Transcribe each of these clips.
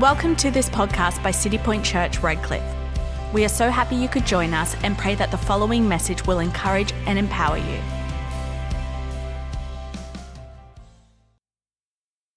Welcome to this podcast by City Point Church, Redcliffe. We are so happy you could join us and pray that the following message will encourage and empower you.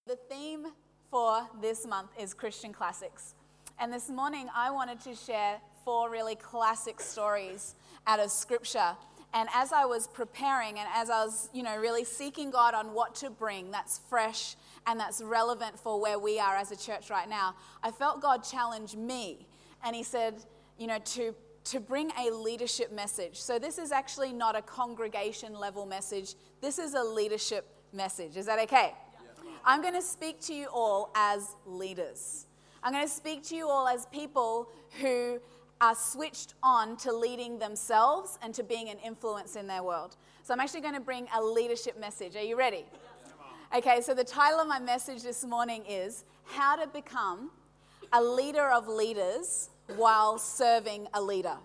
The theme for this month is Christian classics. And this morning I wanted to share four really classic stories out of scripture. And as I was preparing and as I was, you know, really seeking God on what to bring that's fresh and that's relevant for where we are as a church right now, I felt God challenge me. And He said, you know, to, to bring a leadership message. So this is actually not a congregation level message, this is a leadership message. Is that okay? I'm going to speak to you all as leaders. I'm going to speak to you all as people who are switched on to leading themselves and to being an influence in their world. So I'm actually going to bring a leadership message. Are you ready? Okay, so the title of my message this morning is How to Become a Leader of Leaders While Serving a Leader.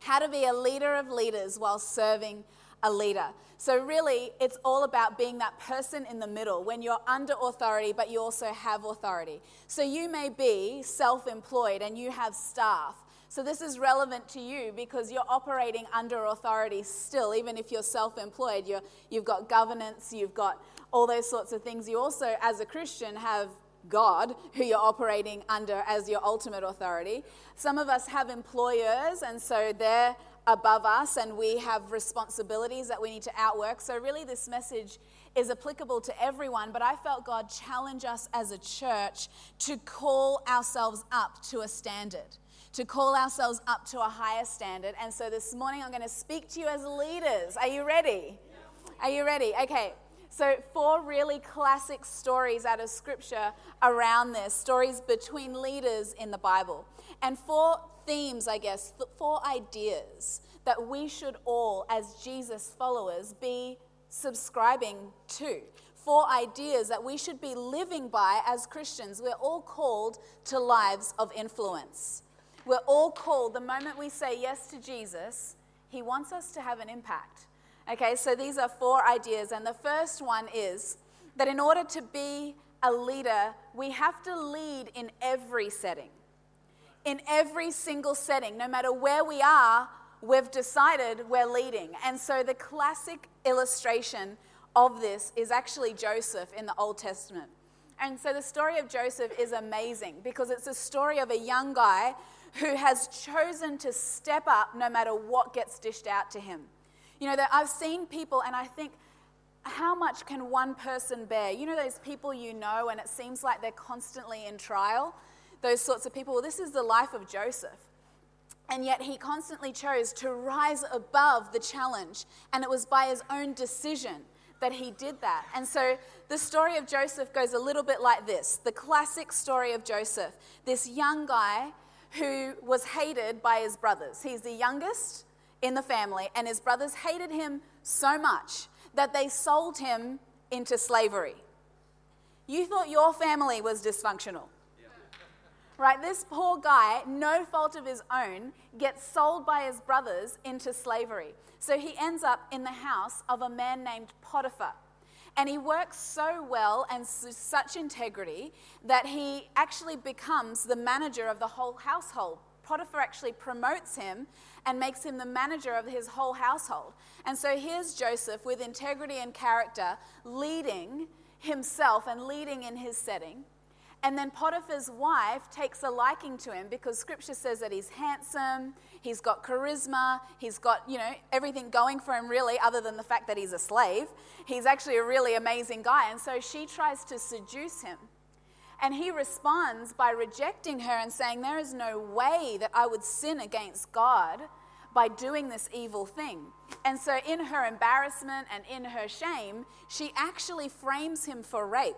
How to be a leader of leaders while serving a leader. So, really, it's all about being that person in the middle when you're under authority, but you also have authority. So, you may be self employed and you have staff. So, this is relevant to you because you're operating under authority still, even if you're self employed. You've got governance, you've got all those sorts of things. You also, as a Christian, have God, who you're operating under as your ultimate authority. Some of us have employers, and so they're above us, and we have responsibilities that we need to outwork. So, really, this message is applicable to everyone, but I felt God challenge us as a church to call ourselves up to a standard. To call ourselves up to a higher standard. And so this morning I'm going to speak to you as leaders. Are you ready? Are you ready? Okay, so, four really classic stories out of scripture around this, stories between leaders in the Bible. And four themes, I guess, four ideas that we should all, as Jesus followers, be subscribing to. Four ideas that we should be living by as Christians. We're all called to lives of influence. We're all called, the moment we say yes to Jesus, He wants us to have an impact. Okay, so these are four ideas. And the first one is that in order to be a leader, we have to lead in every setting. In every single setting, no matter where we are, we've decided we're leading. And so the classic illustration of this is actually Joseph in the Old Testament. And so the story of Joseph is amazing because it's a story of a young guy who has chosen to step up no matter what gets dished out to him. You know, that I've seen people and I think, how much can one person bear? You know, those people you know and it seems like they're constantly in trial? Those sorts of people. Well, this is the life of Joseph. And yet he constantly chose to rise above the challenge. And it was by his own decision that he did that. And so the story of Joseph goes a little bit like this the classic story of Joseph. This young guy who was hated by his brothers. He's the youngest, in the family, and his brothers hated him so much that they sold him into slavery. You thought your family was dysfunctional. Right, this poor guy, no fault of his own, gets sold by his brothers into slavery. So he ends up in the house of a man named Potiphar. And he works so well and such integrity that he actually becomes the manager of the whole household. Potiphar actually promotes him and makes him the manager of his whole household. And so here's Joseph with integrity and character leading himself and leading in his setting. And then Potiphar's wife takes a liking to him because scripture says that he's handsome, he's got charisma, he's got, you know, everything going for him really, other than the fact that he's a slave. He's actually a really amazing guy. And so she tries to seduce him. And he responds by rejecting her and saying, There is no way that I would sin against God by doing this evil thing. And so, in her embarrassment and in her shame, she actually frames him for rape.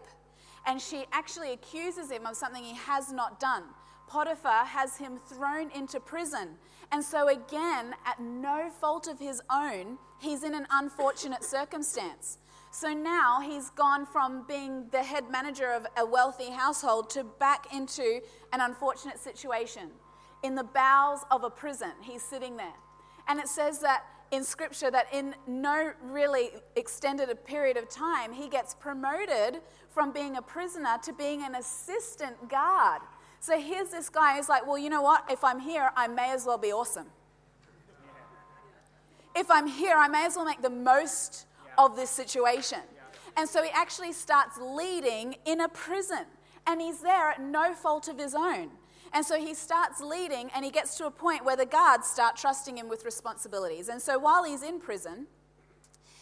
And she actually accuses him of something he has not done. Potiphar has him thrown into prison. And so, again, at no fault of his own, he's in an unfortunate circumstance. So now he's gone from being the head manager of a wealthy household to back into an unfortunate situation. In the bowels of a prison, he's sitting there. And it says that in scripture that in no really extended a period of time, he gets promoted from being a prisoner to being an assistant guard. So here's this guy who's like, well, you know what? If I'm here, I may as well be awesome. If I'm here, I may as well make the most of this situation. And so he actually starts leading in a prison. And he's there at no fault of his own. And so he starts leading, and he gets to a point where the guards start trusting him with responsibilities. And so while he's in prison,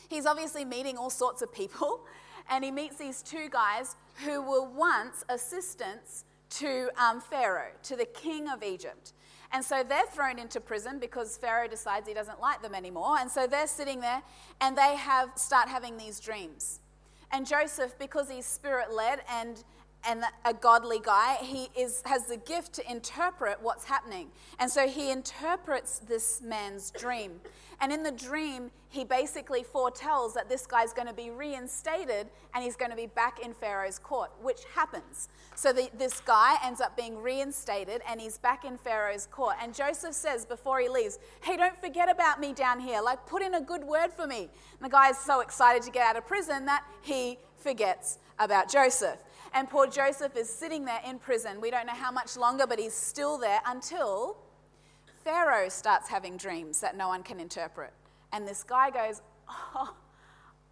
he's obviously meeting all sorts of people. And he meets these two guys who were once assistants to um, Pharaoh, to the king of Egypt. And so they're thrown into prison because Pharaoh decides he doesn't like them anymore. And so they're sitting there and they have start having these dreams. And Joseph, because he's spirit led and and a godly guy, he is, has the gift to interpret what's happening. And so he interprets this man's dream. And in the dream, he basically foretells that this guy's going to be reinstated and he's going to be back in Pharaoh's court, which happens. So the, this guy ends up being reinstated and he's back in Pharaoh's court. And Joseph says before he leaves, Hey, don't forget about me down here. Like, put in a good word for me. And the guy is so excited to get out of prison that he forgets about Joseph. And poor Joseph is sitting there in prison. We don't know how much longer, but he's still there until Pharaoh starts having dreams that no one can interpret. And this guy goes, Oh,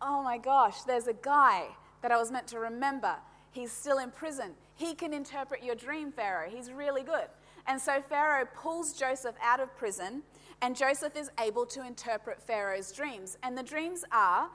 oh my gosh, there's a guy that I was meant to remember. He's still in prison. He can interpret your dream, Pharaoh. He's really good. And so Pharaoh pulls Joseph out of prison, and Joseph is able to interpret Pharaoh's dreams. And the dreams are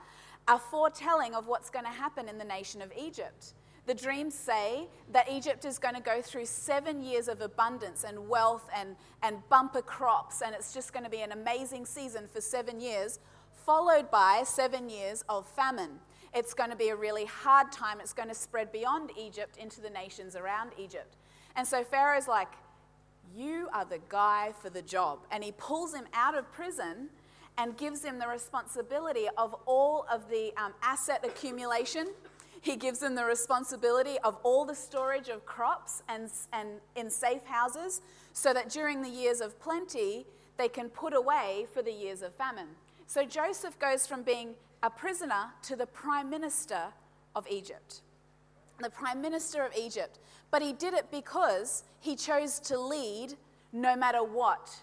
a foretelling of what's going to happen in the nation of Egypt. The dreams say that Egypt is going to go through seven years of abundance and wealth and, and bumper crops, and it's just going to be an amazing season for seven years, followed by seven years of famine. It's going to be a really hard time. It's going to spread beyond Egypt into the nations around Egypt. And so Pharaoh's like, You are the guy for the job. And he pulls him out of prison and gives him the responsibility of all of the um, asset accumulation he gives them the responsibility of all the storage of crops and, and in safe houses so that during the years of plenty, they can put away for the years of famine. So Joseph goes from being a prisoner to the prime minister of Egypt. The prime minister of Egypt. But he did it because he chose to lead no matter what.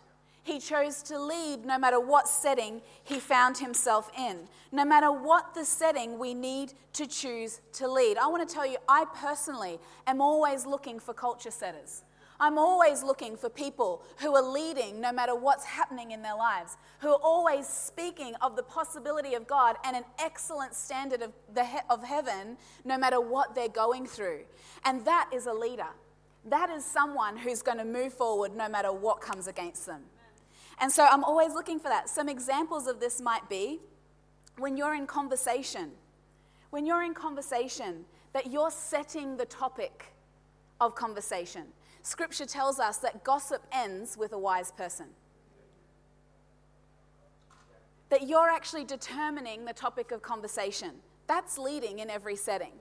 He chose to lead no matter what setting he found himself in. No matter what the setting, we need to choose to lead. I want to tell you, I personally am always looking for culture setters. I'm always looking for people who are leading no matter what's happening in their lives, who are always speaking of the possibility of God and an excellent standard of, the he- of heaven no matter what they're going through. And that is a leader. That is someone who's going to move forward no matter what comes against them. And so I'm always looking for that. Some examples of this might be when you're in conversation, when you're in conversation, that you're setting the topic of conversation. Scripture tells us that gossip ends with a wise person. That you're actually determining the topic of conversation. That's leading in every setting.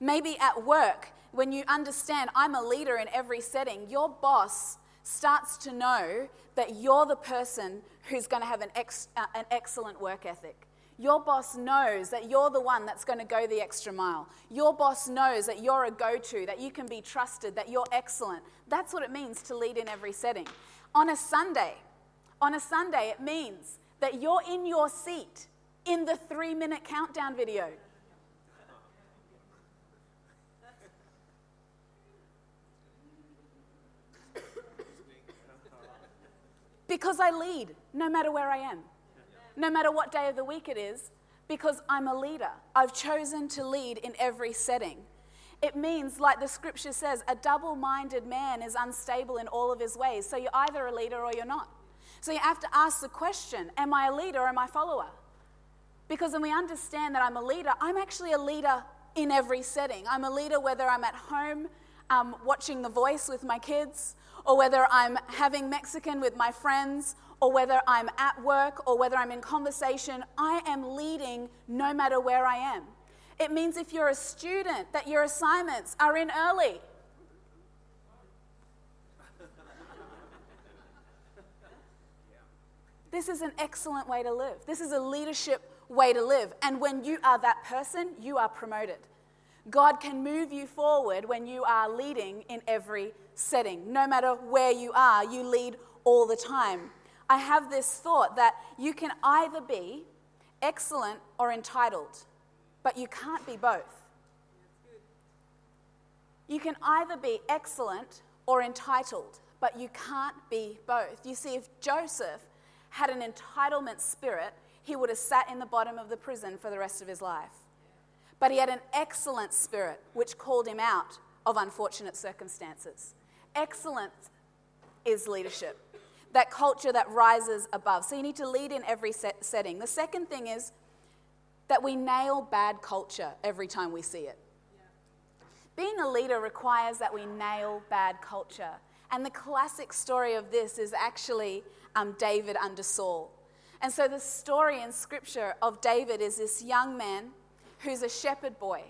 Maybe at work, when you understand I'm a leader in every setting, your boss starts to know that you're the person who's going to have an, ex, uh, an excellent work ethic. Your boss knows that you're the one that's going to go the extra mile. Your boss knows that you're a go to, that you can be trusted, that you're excellent. That's what it means to lead in every setting. On a Sunday, on a Sunday, it means that you're in your seat in the three minute countdown video. Because I lead no matter where I am, no matter what day of the week it is, because I'm a leader. I've chosen to lead in every setting. It means, like the scripture says, a double minded man is unstable in all of his ways. So you're either a leader or you're not. So you have to ask the question Am I a leader or am I a follower? Because when we understand that I'm a leader, I'm actually a leader in every setting. I'm a leader whether I'm at home um, watching The Voice with my kids, or whether I'm having Mexican with my friends, or whether I'm at work, or whether I'm in conversation, I am leading no matter where I am. It means if you're a student, that your assignments are in early. This is an excellent way to live. This is a leadership way to live. And when you are that person, you are promoted. God can move you forward when you are leading in every setting. No matter where you are, you lead all the time. I have this thought that you can either be excellent or entitled, but you can't be both. You can either be excellent or entitled, but you can't be both. You see, if Joseph had an entitlement spirit, he would have sat in the bottom of the prison for the rest of his life. But he had an excellent spirit, which called him out of unfortunate circumstances. Excellence is leadership, that culture that rises above. So you need to lead in every set setting. The second thing is that we nail bad culture every time we see it. Being a leader requires that we nail bad culture. And the classic story of this is actually um, David under Saul. And so the story in scripture of David is this young man who's a shepherd boy.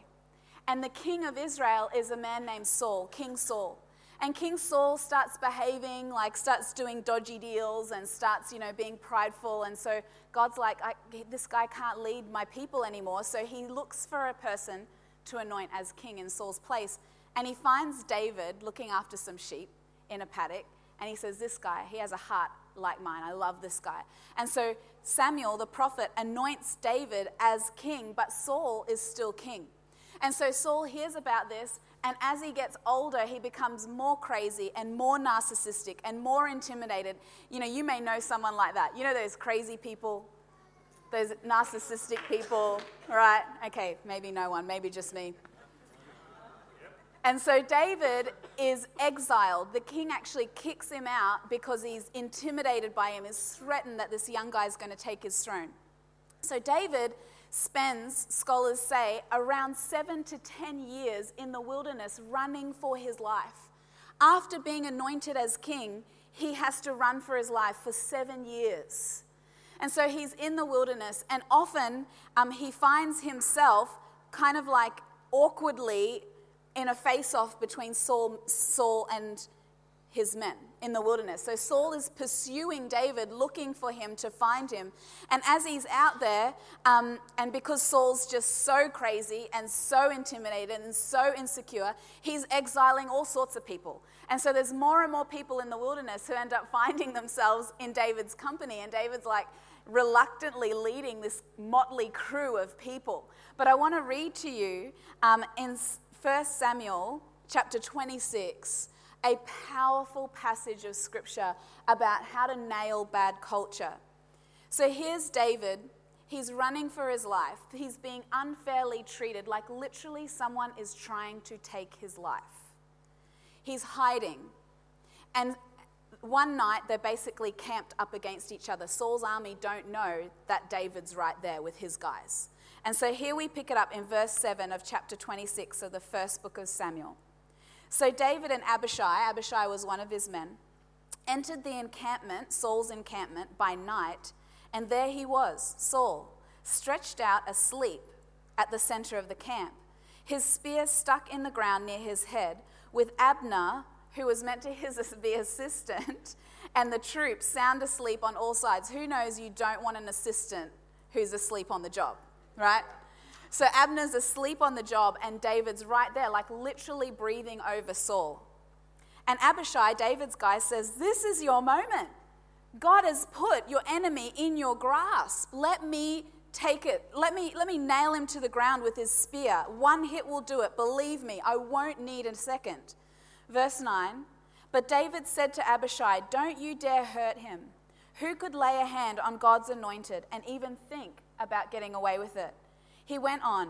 And the king of Israel is a man named Saul, King Saul. And King Saul starts behaving like, starts doing dodgy deals and starts, you know, being prideful. And so God's like, this guy can't lead my people anymore. So he looks for a person to anoint as king in Saul's place. And he finds David looking after some sheep in a paddock. And he says, This guy, he has a heart like mine. I love this guy. And so Samuel, the prophet, anoints David as king, but Saul is still king. And so Saul hears about this, and as he gets older, he becomes more crazy and more narcissistic and more intimidated. You know, you may know someone like that. You know those crazy people those narcissistic people, right? Okay, maybe no one, maybe just me. And so David is exiled. The king actually kicks him out because he's intimidated by him, is threatened that this young guy is going to take his throne. So David spends, scholars say, around seven to ten years in the wilderness running for his life. After being anointed as king, he has to run for his life for seven years. And so he's in the wilderness, and often um, he finds himself kind of like awkwardly in a face off between Saul, Saul and his men in the wilderness. So Saul is pursuing David, looking for him to find him. And as he's out there, um, and because Saul's just so crazy and so intimidated and so insecure, he's exiling all sorts of people. And so there's more and more people in the wilderness who end up finding themselves in David's company. And David's like, reluctantly leading this motley crew of people. But I want to read to you um, in 1 Samuel chapter 26 a powerful passage of scripture about how to nail bad culture. So here's David. He's running for his life. He's being unfairly treated, like literally someone is trying to take his life. He's hiding. And one night they're basically camped up against each other. Saul's army don't know that David's right there with his guys. And so here we pick it up in verse 7 of chapter 26 of the first book of Samuel. So David and Abishai, Abishai was one of his men, entered the encampment, Saul's encampment, by night, and there he was, Saul, stretched out asleep at the center of the camp, his spear stuck in the ground near his head, with Abner who was meant to be his assistant, and the troops sound asleep on all sides. Who knows you don't want an assistant who's asleep on the job, right? So Abner's asleep on the job, and David's right there, like literally breathing over Saul. And Abishai, David's guy, says, This is your moment. God has put your enemy in your grasp. Let me take it. Let me, let me nail him to the ground with his spear. One hit will do it. Believe me, I won't need a second. Verse 9 But David said to Abishai, Don't you dare hurt him. Who could lay a hand on God's anointed and even think about getting away with it? He went on,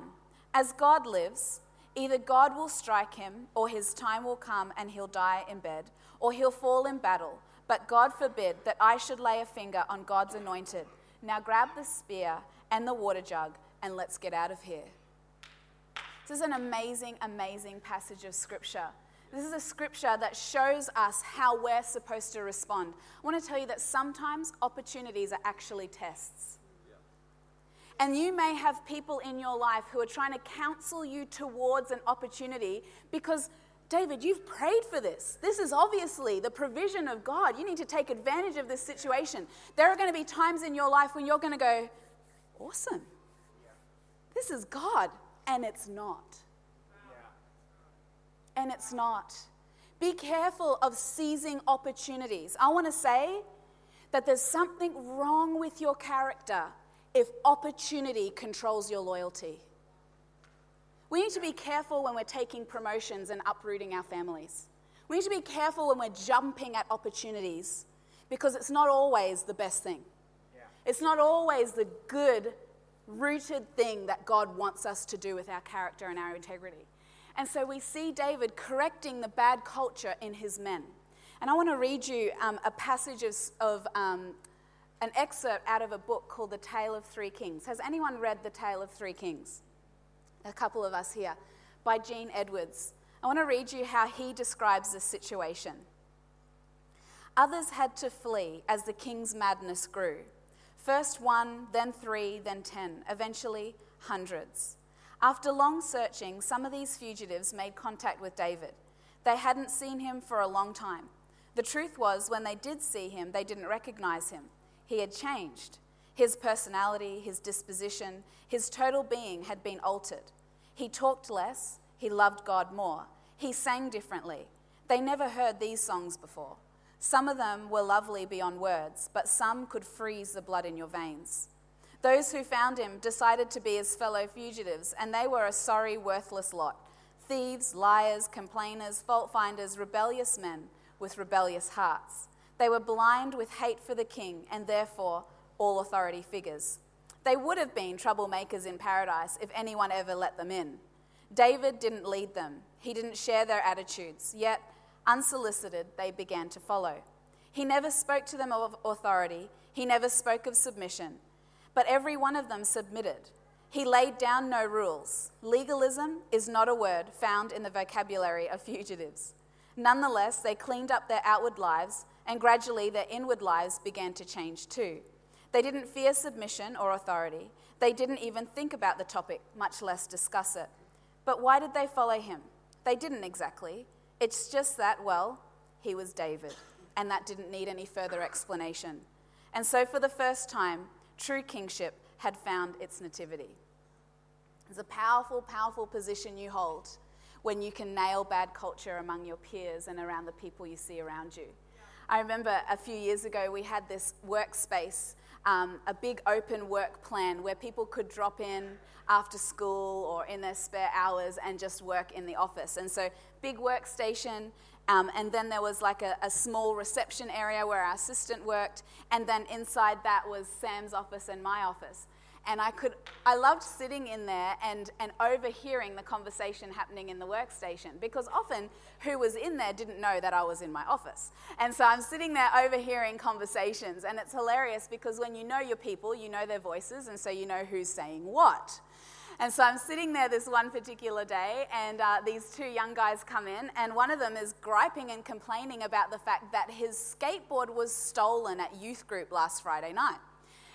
As God lives, either God will strike him, or his time will come and he'll die in bed, or he'll fall in battle. But God forbid that I should lay a finger on God's anointed. Now grab the spear and the water jug and let's get out of here. This is an amazing, amazing passage of scripture. This is a scripture that shows us how we're supposed to respond. I want to tell you that sometimes opportunities are actually tests. And you may have people in your life who are trying to counsel you towards an opportunity because David, you've prayed for this. This is obviously the provision of God. You need to take advantage of this situation. There are going to be times in your life when you're going to go, Awesome. This is God. And it's not. And it's not. Be careful of seizing opportunities. I want to say that there's something wrong with your character if opportunity controls your loyalty. We need to be careful when we're taking promotions and uprooting our families. We need to be careful when we're jumping at opportunities because it's not always the best thing. Yeah. It's not always the good, rooted thing that God wants us to do with our character and our integrity. And so we see David correcting the bad culture in his men. And I want to read you um, a passage of, of um, an excerpt out of a book called The Tale of Three Kings. Has anyone read The Tale of Three Kings? A couple of us here. By Gene Edwards. I want to read you how he describes the situation. Others had to flee as the king's madness grew. First one, then three, then ten, eventually hundreds. After long searching, some of these fugitives made contact with David. They hadn't seen him for a long time. The truth was, when they did see him, they didn't recognize him. He had changed. His personality, his disposition, his total being had been altered. He talked less, he loved God more, he sang differently. They never heard these songs before. Some of them were lovely beyond words, but some could freeze the blood in your veins. Those who found him decided to be his fellow fugitives, and they were a sorry, worthless lot thieves, liars, complainers, fault finders, rebellious men with rebellious hearts. They were blind with hate for the king and therefore all authority figures. They would have been troublemakers in paradise if anyone ever let them in. David didn't lead them, he didn't share their attitudes, yet, unsolicited, they began to follow. He never spoke to them of authority, he never spoke of submission but every one of them submitted. He laid down no rules. Legalism is not a word found in the vocabulary of fugitives. Nonetheless, they cleaned up their outward lives, and gradually their inward lives began to change too. They didn't fear submission or authority. They didn't even think about the topic, much less discuss it. But why did they follow him? They didn't exactly. It's just that, well, he was David, and that didn't need any further explanation. And so, for the first time, true kingship had found its nativity. It's a powerful, powerful position you hold when you can nail bad culture among your peers and around the people you see around you. I remember a few years ago we had this workspace, um, a big open work plan where people could drop in after school or in their spare hours and just work in the office. And so, big workstation, um, and then there was like a, a, small reception area where our assistant worked. And then inside that was Sam's office and my office. And I could, I loved sitting in there and, and overhearing the conversation happening in the workstation because often who was in there didn't know that I was in my office. And so I'm sitting there overhearing conversations. And it's hilarious because when you know your people, you know their voices, and so you know who's saying what. And so I'm sitting there this one particular day, and uh, these two young guys come in, and one of them is griping and complaining about the fact that his skateboard was stolen at youth group last Friday night.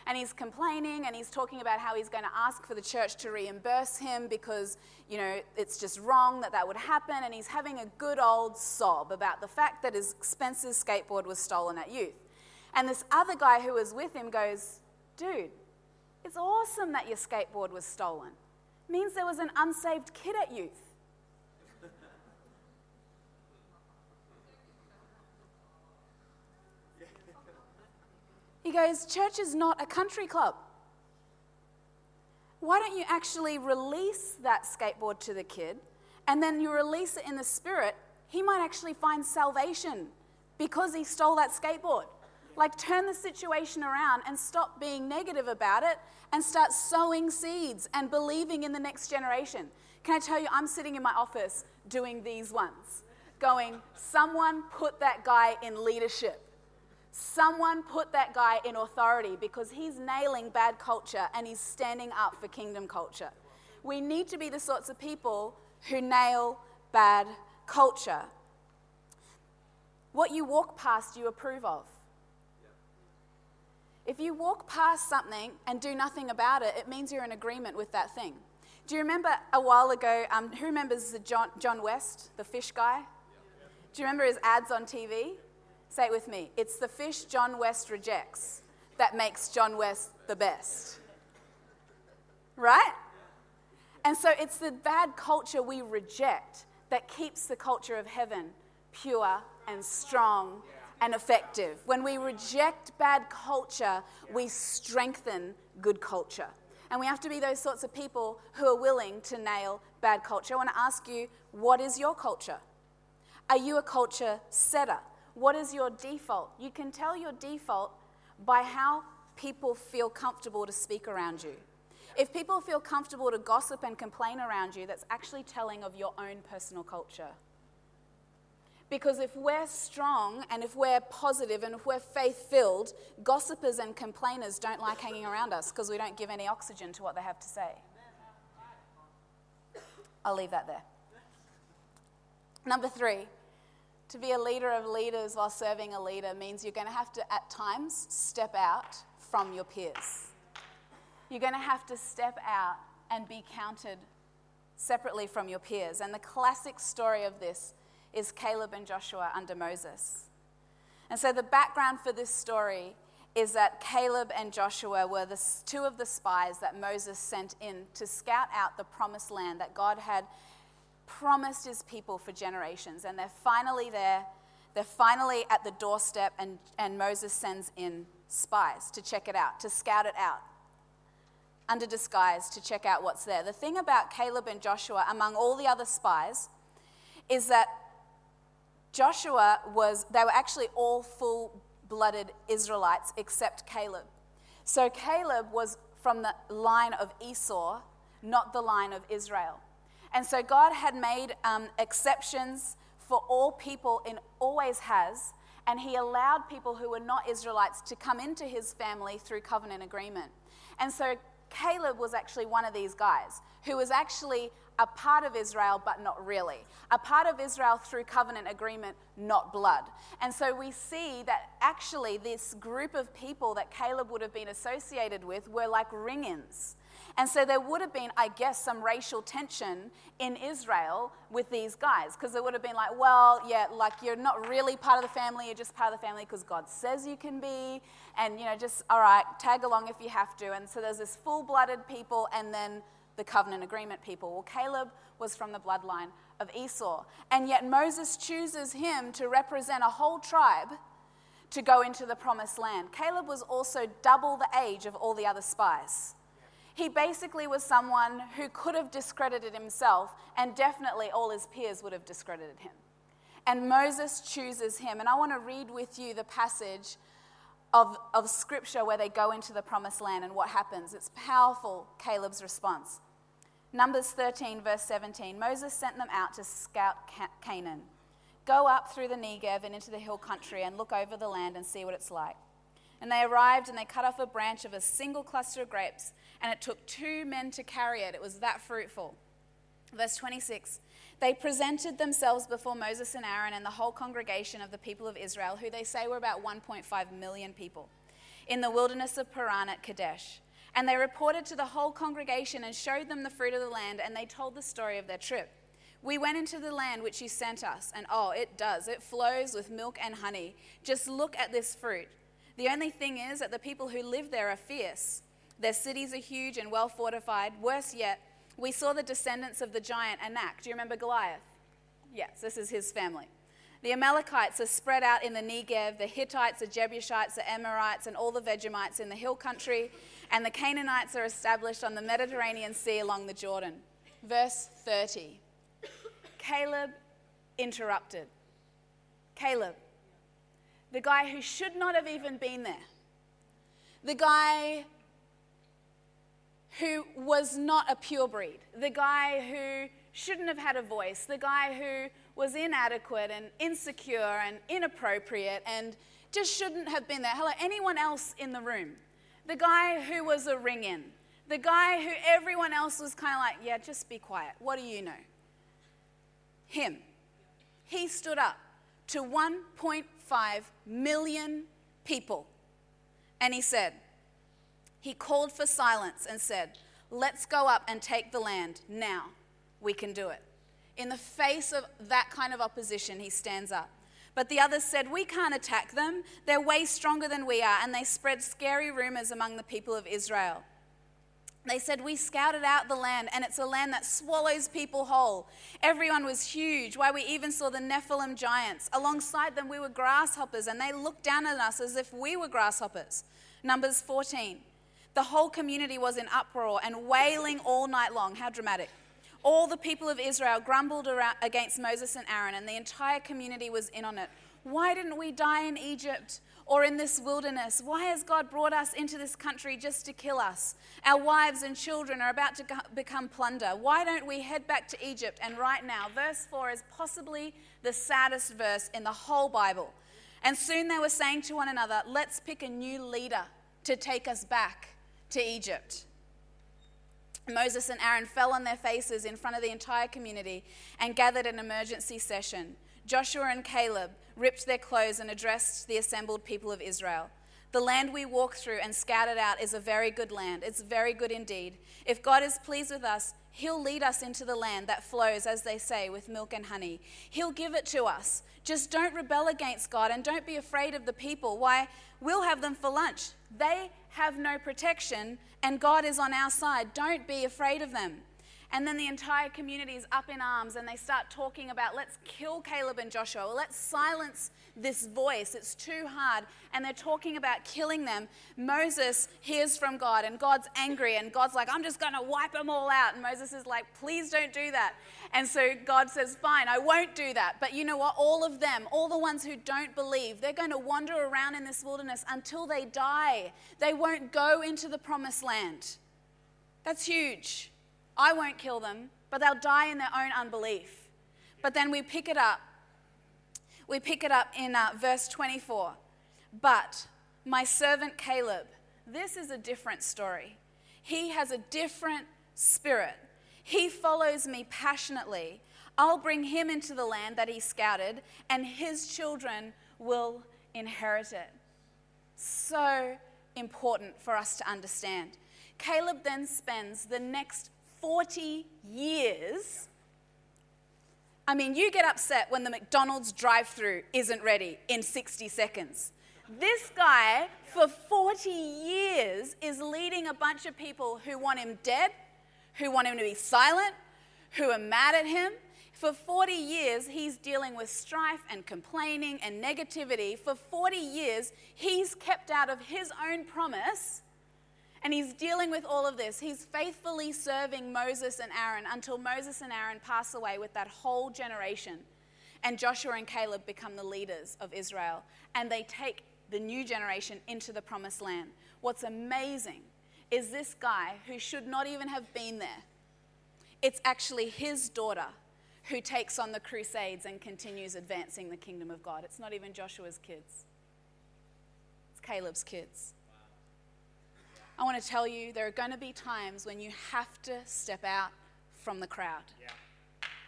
And he's complaining and he's talking about how he's going to ask for the church to reimburse him because, you know, it's just wrong that that would happen. And he's having a good old sob about the fact that his expensive skateboard was stolen at youth. And this other guy who was with him goes, Dude, it's awesome that your skateboard was stolen means there was an unsaved kid at youth. He goes, Church is not a country club. Why don't you actually release that skateboard to the kid and then you release it in the spirit? He might actually find salvation because he stole that skateboard. Like, turn the situation around and stop being negative about it and start sowing seeds and believing in the next generation. Can I tell you, I'm sitting in my office doing these ones, going, someone put that guy in leadership. Someone put that guy in authority because he's nailing bad culture and he's standing up for kingdom culture. We need to be the sorts of people who nail bad culture. What you walk past, you approve of. If you walk past something and do nothing about it, it means you're in agreement with that thing. Do you remember a while ago? Um, who remembers John, John West, the fish guy? Do you remember his ads on TV? Say it with me. It's the fish John West rejects that makes John West the best. Right? And so it's the bad culture we reject that keeps the culture of heaven pure and strong and effective. When we reject bad culture, we strengthen good culture. And we have to be those sorts of people who are willing to nail bad culture. I want to ask you, what is your culture? Are you a culture setter? What is your default? You can tell your default by how people feel comfortable to speak around you. If people feel comfortable to gossip and complain around you, that's actually telling of your own personal culture. Because if we're strong and if we're positive and if we're faith filled, gossipers and complainers don't like hanging around us because we don't give any oxygen to what they have to say. I'll leave that there. Number three, to be a leader of leaders while serving a leader means you're going to have to, at times, step out from your peers. You're going to have to step out and be counted separately from your peers. And the classic story of this is Caleb and Joshua under Moses. And so the background for this story is that Caleb and Joshua were the two of the spies that Moses sent in to scout out the promised land that God had promised his people for generations. And they're finally there. They're finally at the doorstep, and, and Moses sends in spies to check it out, to scout it out under disguise to check out what's there. The thing about Caleb and Joshua, among all the other spies, is that Joshua was, they were actually all full blooded Israelites except Caleb. So Caleb was from the line of Esau, not the line of Israel. And so God had made um, exceptions for all people and always has. And he allowed people who were not Israelites to come into his family through covenant agreement. And so Caleb was actually one of these guys who was actually a part of Israel, but not really. A part of Israel through covenant agreement, not blood. And so we see that actually this group of people that Caleb would have been associated with were like ring ins. And so there would have been, I guess, some racial tension in Israel with these guys because it would have been like, well, yeah, like you're not really part of the family, you're just part of the family because God says you can be. And, you know, just, all right, tag along if you have to. And so there's this full blooded people and then the covenant agreement people. Well, Caleb was from the bloodline of Esau. And yet Moses chooses him to represent a whole tribe to go into the promised land. Caleb was also double the age of all the other spies. He basically was someone who could have discredited himself, and definitely all his peers would have discredited him. And Moses chooses him. And I want to read with you the passage of, of scripture where they go into the promised land and what happens. It's powerful, Caleb's response. Numbers 13, verse 17 Moses sent them out to scout Canaan. Go up through the Negev and into the hill country and look over the land and see what it's like. And they arrived and they cut off a branch of a single cluster of grapes, and it took two men to carry it. It was that fruitful. Verse 26 They presented themselves before Moses and Aaron and the whole congregation of the people of Israel, who they say were about 1.5 million people, in the wilderness of Paran at Kadesh. And they reported to the whole congregation and showed them the fruit of the land, and they told the story of their trip. We went into the land which you sent us, and oh, it does. It flows with milk and honey. Just look at this fruit. The only thing is that the people who live there are fierce. Their cities are huge and well fortified. Worse yet, we saw the descendants of the giant Anak. Do you remember Goliath? Yes, this is his family. The Amalekites are spread out in the Negev, the Hittites, the Jebusites, the Amorites, and all the Vegemites in the hill country, and the Canaanites are established on the Mediterranean Sea along the Jordan. Verse 30. Caleb interrupted. Caleb, the guy who should not have even been there, the guy who was not a pure breed, the guy who shouldn't have had a voice, the guy who was inadequate and insecure and inappropriate and just shouldn't have been there. Hello, anyone else in the room? The guy who was a ring in, the guy who everyone else was kind of like, yeah, just be quiet. What do you know? Him. He stood up to 1.5 million people. And he said, he called for silence and said, Let's go up and take the land now. We can do it. In the face of that kind of opposition, he stands up. But the others said, We can't attack them. They're way stronger than we are. And they spread scary rumors among the people of Israel. They said, We scouted out the land, and it's a land that swallows people whole. Everyone was huge. Why, we even saw the Nephilim giants. Alongside them, we were grasshoppers, and they looked down at us as if we were grasshoppers. Numbers 14. The whole community was in uproar and wailing all night long. How dramatic. All the people of Israel grumbled against Moses and Aaron, and the entire community was in on it. Why didn't we die in Egypt or in this wilderness? Why has God brought us into this country just to kill us? Our wives and children are about to become plunder. Why don't we head back to Egypt? And right now, verse 4 is possibly the saddest verse in the whole Bible. And soon they were saying to one another, Let's pick a new leader to take us back to Egypt. Moses and Aaron fell on their faces in front of the entire community and gathered an emergency session. Joshua and Caleb ripped their clothes and addressed the assembled people of Israel. The land we walk through and scouted out is a very good land. It's very good indeed. If God is pleased with us, He'll lead us into the land that flows, as they say, with milk and honey. He'll give it to us. Just don't rebel against God and don't be afraid of the people. Why? We'll have them for lunch. They have no protection, and God is on our side. Don't be afraid of them. And then the entire community is up in arms and they start talking about let's kill Caleb and Joshua, let's silence this voice. It's too hard. And they're talking about killing them. Moses hears from God and God's angry and God's like, I'm just going to wipe them all out. And Moses is like, please don't do that. And so God says, fine, I won't do that. But you know what? All of them, all the ones who don't believe, they're going to wander around in this wilderness until they die. They won't go into the promised land. That's huge. I won't kill them, but they'll die in their own unbelief. But then we pick it up. We pick it up in uh, verse 24. But my servant Caleb, this is a different story. He has a different spirit. He follows me passionately. I'll bring him into the land that he scouted, and his children will inherit it. So important for us to understand. Caleb then spends the next 40 years. I mean, you get upset when the McDonald's drive through isn't ready in 60 seconds. This guy, for 40 years, is leading a bunch of people who want him dead, who want him to be silent, who are mad at him. For 40 years, he's dealing with strife and complaining and negativity. For 40 years, he's kept out of his own promise and he's dealing with all of this. He's faithfully serving Moses and Aaron until Moses and Aaron pass away with that whole generation. And Joshua and Caleb become the leaders of Israel. And they take the new generation into the promised land. What's amazing is this guy who should not even have been there. It's actually his daughter who takes on the crusades and continues advancing the kingdom of God. It's not even Joshua's kids, it's Caleb's kids. I want to tell you there are going to be times when you have to step out from the crowd. Yeah.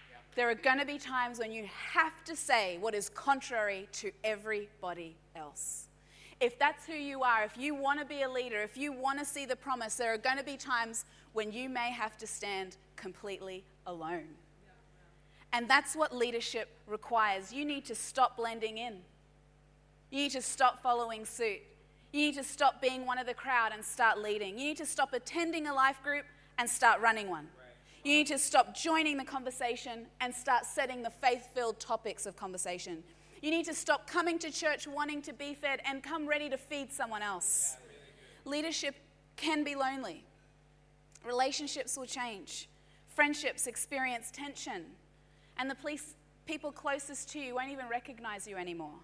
Yeah. There are going to be times when you have to say what is contrary to everybody else. If that's who you are, if you want to be a leader, if you want to see the promise, there are going to be times when you may have to stand completely alone. And that's what leadership requires. You need to stop blending in. You need to stop following suit. You need to stop being one of the crowd and start leading. You need to stop attending a life group and start running one. You need to stop joining the conversation and start setting the faith filled topics of conversation. You need to stop coming to church wanting to be fed and come ready to feed someone else. Leadership can be lonely, relationships will change, friendships experience tension, and the police, people closest to you won't even recognize you anymore.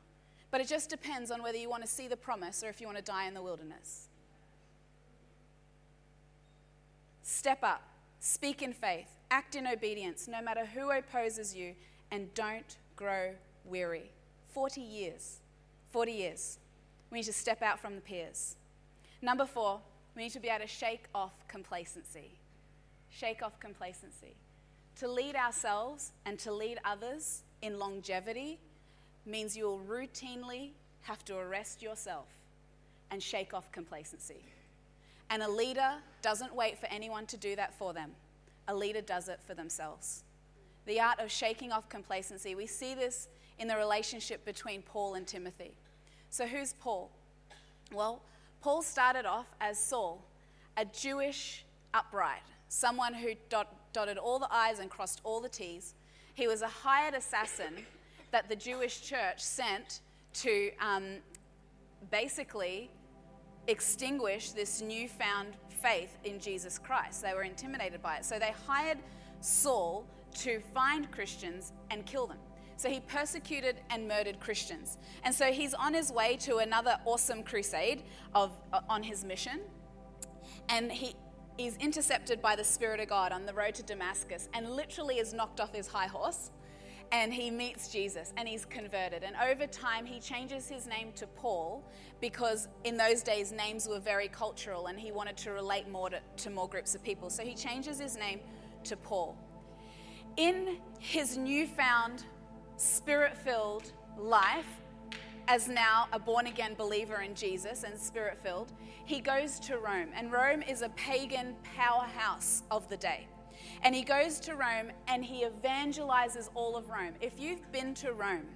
But it just depends on whether you want to see the promise or if you want to die in the wilderness. Step up, speak in faith, act in obedience, no matter who opposes you, and don't grow weary. 40 years. 40 years. We need to step out from the peers. Number four, we need to be able to shake off complacency. Shake off complacency. To lead ourselves and to lead others in longevity means you will routinely have to arrest yourself and shake off complacency. And a leader doesn't wait for anyone to do that for them, a leader does it for themselves. The art of shaking off complacency. We see this in the relationship between Paul and Timothy. So, who's Paul? Well, Paul started off as Saul, a Jewish upright, someone who dot, dotted all the I's and crossed all the T's. He was a hired assassin that the Jewish church sent to um, basically extinguish this newfound faith in Jesus Christ. They were intimidated by it. So they hired Saul to find Christians and kill them. So he persecuted and murdered Christians. And so he's on his way to another awesome crusade of, uh, on his mission. And he is intercepted by the Spirit of God on the road to Damascus and literally is knocked off his high horse and he meets Jesus and he's converted. And over time, he changes his name to Paul because in those days, names were very cultural and he wanted to relate more to, to more groups of people. So he changes his name to Paul. In his newfound spirit filled life, as now a born again believer in Jesus and spirit filled, he goes to Rome. And Rome is a pagan powerhouse of the day. And he goes to Rome and he evangelizes all of Rome. If you've been to Rome,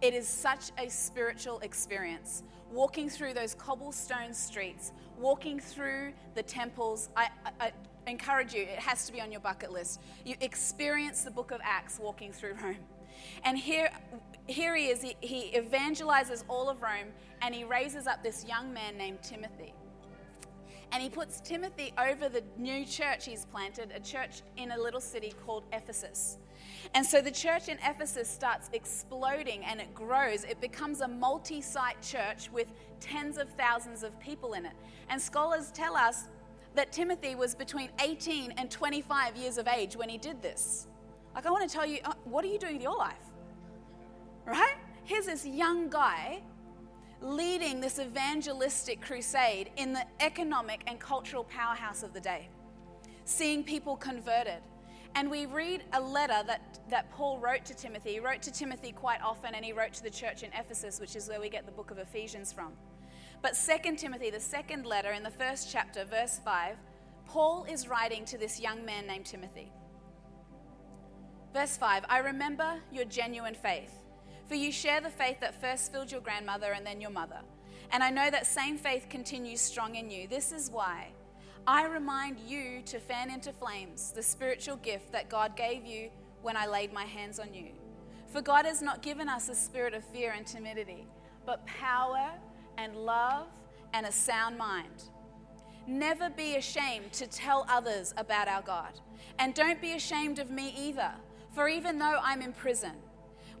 it is such a spiritual experience. Walking through those cobblestone streets, walking through the temples. I, I, I, encourage you, it has to be on your bucket list. You experience the book of Acts walking through Rome. And here, here he is, he, he evangelizes all of Rome and he raises up this young man named Timothy and he puts Timothy over the new church he's planted, a church in a little city called Ephesus. And so the church in Ephesus starts exploding and it grows. It becomes a multi site church with tens of thousands of people in it. And scholars tell us that Timothy was between 18 and 25 years of age when he did this. Like, I want to tell you, uh, what are you doing with your life? Right? Here's this young guy leading this evangelistic crusade in the economic and cultural powerhouse of the day, seeing people converted. And we read a letter that, that Paul wrote to Timothy. He wrote to Timothy quite often, and he wrote to the church in Ephesus, which is where we get the book of Ephesians from. But 2 Timothy, the second letter in the first chapter, verse 5, Paul is writing to this young man named Timothy. Verse 5 I remember your genuine faith for you share the faith that first filled your grandmother and then your mother. And I know that same faith continues strong in you. This is why I remind you to fan into flames the spiritual gift that God gave you when I laid my hands on you. For God has not given us a spirit of fear and timidity, but power and love and a sound mind. Never be ashamed to tell others about our God. And don't be ashamed of me either, for even though I'm in prison,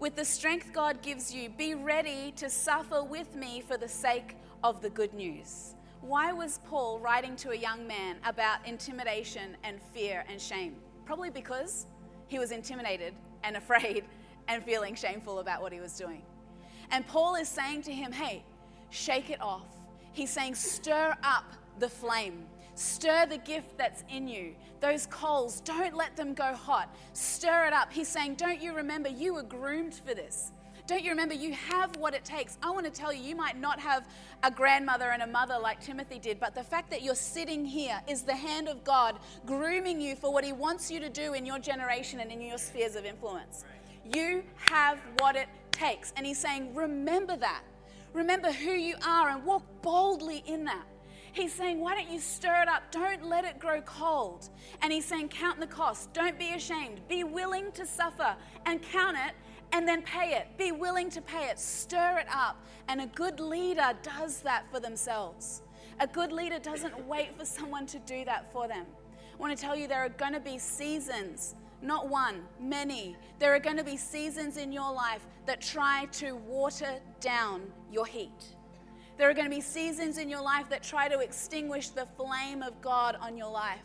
with the strength God gives you, be ready to suffer with me for the sake of the good news. Why was Paul writing to a young man about intimidation and fear and shame? Probably because he was intimidated and afraid and feeling shameful about what he was doing. And Paul is saying to him, hey, shake it off. He's saying, stir up the flame. Stir the gift that's in you. Those coals, don't let them go hot. Stir it up. He's saying, Don't you remember you were groomed for this? Don't you remember you have what it takes? I want to tell you, you might not have a grandmother and a mother like Timothy did, but the fact that you're sitting here is the hand of God grooming you for what He wants you to do in your generation and in your spheres of influence. You have what it takes. And He's saying, Remember that. Remember who you are and walk boldly in that. He's saying, Why don't you stir it up? Don't let it grow cold. And he's saying, Count the cost. Don't be ashamed. Be willing to suffer and count it and then pay it. Be willing to pay it. Stir it up. And a good leader does that for themselves. A good leader doesn't wait for someone to do that for them. I want to tell you there are going to be seasons, not one, many. There are going to be seasons in your life that try to water down your heat there are going to be seasons in your life that try to extinguish the flame of God on your life.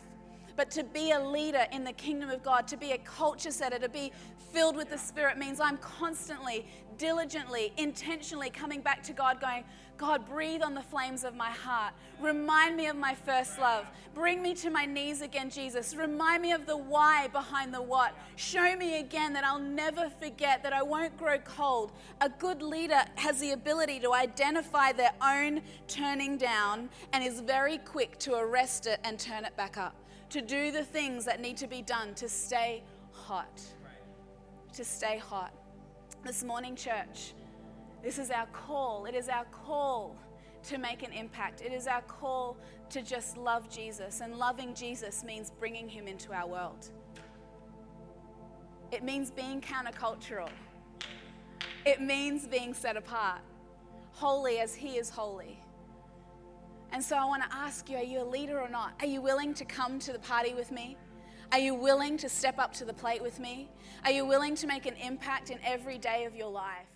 But to be a leader in the kingdom of God, to be a culture setter, to be filled with the Spirit means I'm constantly, diligently, intentionally coming back to God, going, God, breathe on the flames of my heart. Remind me of my first love. Bring me to my knees again, Jesus. Remind me of the why behind the what. Show me again that I'll never forget, that I won't grow cold. A good leader has the ability to identify their own turning down and is very quick to arrest it and turn it back up, to do the things that need to be done to stay hot. To stay hot. This morning, church, this is our call. It is our call to make an impact. It is our call to just love Jesus. And loving Jesus means bringing him into our world. It means being countercultural. It means being set apart, holy as he is holy. And so I want to ask you are you a leader or not? Are you willing to come to the party with me? Are you willing to step up to the plate with me? Are you willing to make an impact in every day of your life?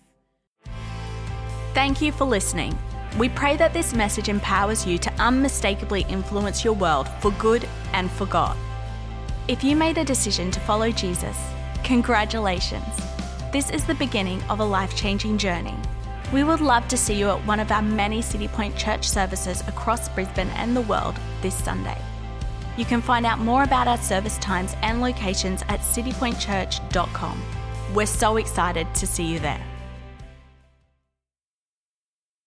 Thank you for listening. We pray that this message empowers you to unmistakably influence your world for good and for God. If you made a decision to follow Jesus, congratulations. This is the beginning of a life changing journey. We would love to see you at one of our many Citipointe church services across Brisbane and the world this Sunday. You can find out more about our service times and locations at citipointechurch.com. We're so excited to see you there.